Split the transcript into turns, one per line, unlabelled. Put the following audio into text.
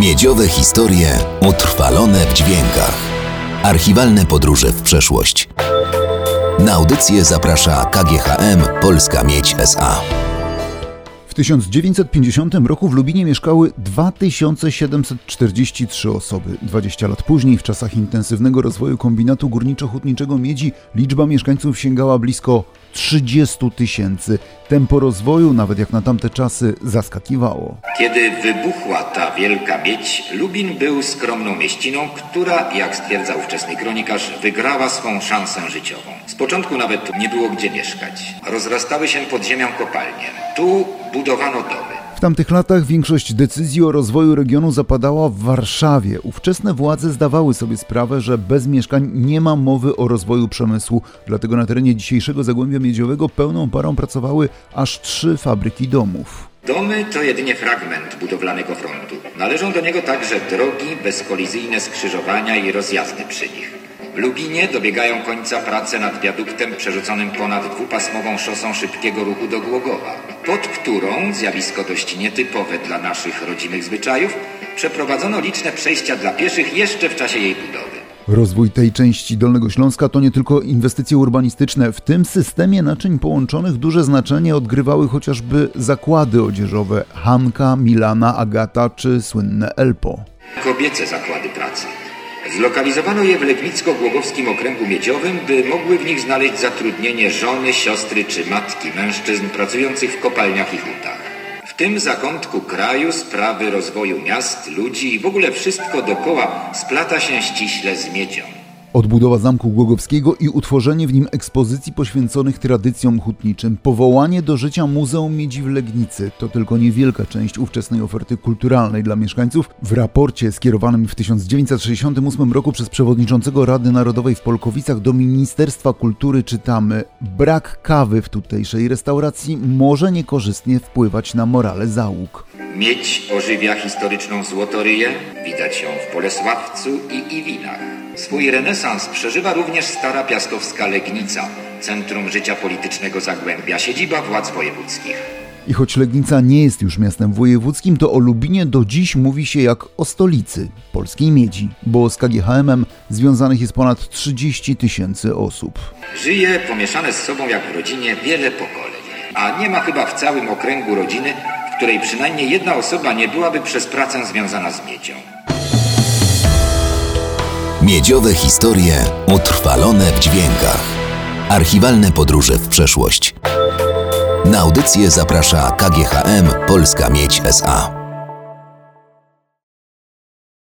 Miedziowe historie utrwalone w dźwiękach. Archiwalne podróże w przeszłość. Na audycję zaprasza KGHM Polska Miedź SA.
W 1950 roku w Lubinie mieszkały 2743 osoby. 20 lat później, w czasach intensywnego rozwoju kombinatu górniczo-hutniczego Miedzi, liczba mieszkańców sięgała blisko 30 tysięcy. Tempo rozwoju, nawet jak na tamte czasy, zaskakiwało.
Kiedy wybuchła ta wielka miedź, Lubin był skromną mieściną, która, jak stwierdzał ówczesny kronikarz, wygrała swą szansę życiową. Z początku nawet nie było gdzie mieszkać. Rozrastały się pod ziemią kopalnie. Tu budowano domy.
W tamtych latach większość decyzji o rozwoju regionu zapadała w Warszawie. Ówczesne władze zdawały sobie sprawę, że bez mieszkań nie ma mowy o rozwoju przemysłu, dlatego na terenie dzisiejszego Zagłębia Miedziowego pełną parą pracowały aż trzy fabryki domów.
Domy to jedynie fragment budowlanego frontu. Należą do niego także drogi, bezkolizyjne skrzyżowania i rozjazdy przy nich. W Lubinie dobiegają końca prace nad wiaduktem przerzuconym ponad dwupasmową szosą szybkiego ruchu do Głogowa, pod którą, zjawisko dość nietypowe dla naszych rodzimych zwyczajów, przeprowadzono liczne przejścia dla pieszych jeszcze w czasie jej budowy.
Rozwój tej części Dolnego Śląska to nie tylko inwestycje urbanistyczne. W tym systemie naczyń połączonych duże znaczenie odgrywały chociażby zakłady odzieżowe Hanka, Milana, Agata czy słynne Elpo.
Kobiece zakłady pracy. Zlokalizowano je w Legnicko-Głogowskim Okręgu Miedziowym, by mogły w nich znaleźć zatrudnienie żony, siostry czy matki mężczyzn pracujących w kopalniach i hutach. W tym zakątku kraju sprawy rozwoju miast, ludzi i w ogóle wszystko dokoła splata się ściśle z miedzią.
Odbudowa Zamku Głogowskiego i utworzenie w nim ekspozycji poświęconych tradycjom hutniczym, powołanie do życia Muzeum Miedzi w Legnicy to tylko niewielka część ówczesnej oferty kulturalnej dla mieszkańców. W raporcie skierowanym w 1968 roku przez przewodniczącego Rady Narodowej w Polkowicach do Ministerstwa Kultury czytamy: Brak kawy w tutejszej restauracji może niekorzystnie wpływać na morale załóg.
Miedź ożywia historyczną złotoryję, widać ją w Bolesławcu i Iwinach. Swój renesans przeżywa również stara piastowska Legnica, centrum życia politycznego Zagłębia, siedziba władz wojewódzkich.
I choć Legnica nie jest już miastem wojewódzkim, to o Lubinie do dziś mówi się jak o stolicy polskiej miedzi, bo z KGHM związanych jest ponad 30 tysięcy osób.
Żyje pomieszane z sobą jak w rodzinie wiele pokoleń, a nie ma chyba w całym okręgu rodziny, której przynajmniej jedna osoba nie byłaby przez pracę związana z miedzią.
Miedziowe historie utrwalone w dźwiękach. Archiwalne podróże w przeszłość. Na audycję zaprasza KGHM Polska Miedź SA.